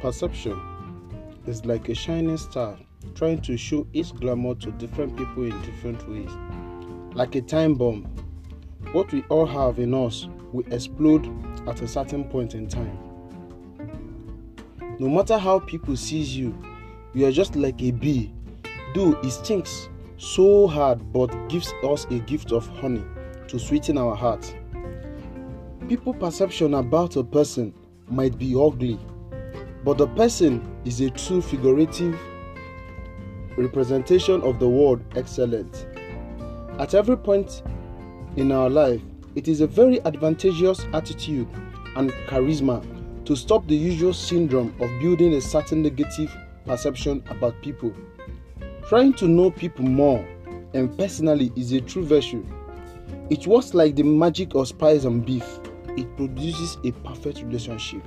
perception is like a shining star trying to show its glamour to different people in different ways. Like a time bomb, what we all have in us will explode at a certain point in time. No matter how people sees you, you are just like a bee. Though it stinks so hard but gives us a gift of honey to sweeten our heart. People perception about a person might be ugly, but the person is a true figurative representation of the word excellent. At every point in our life, it is a very advantageous attitude and charisma to stop the usual syndrome of building a certain negative perception about people. Trying to know people more and personally is a true virtue. It works like the magic of spice and beef, it produces a perfect relationship.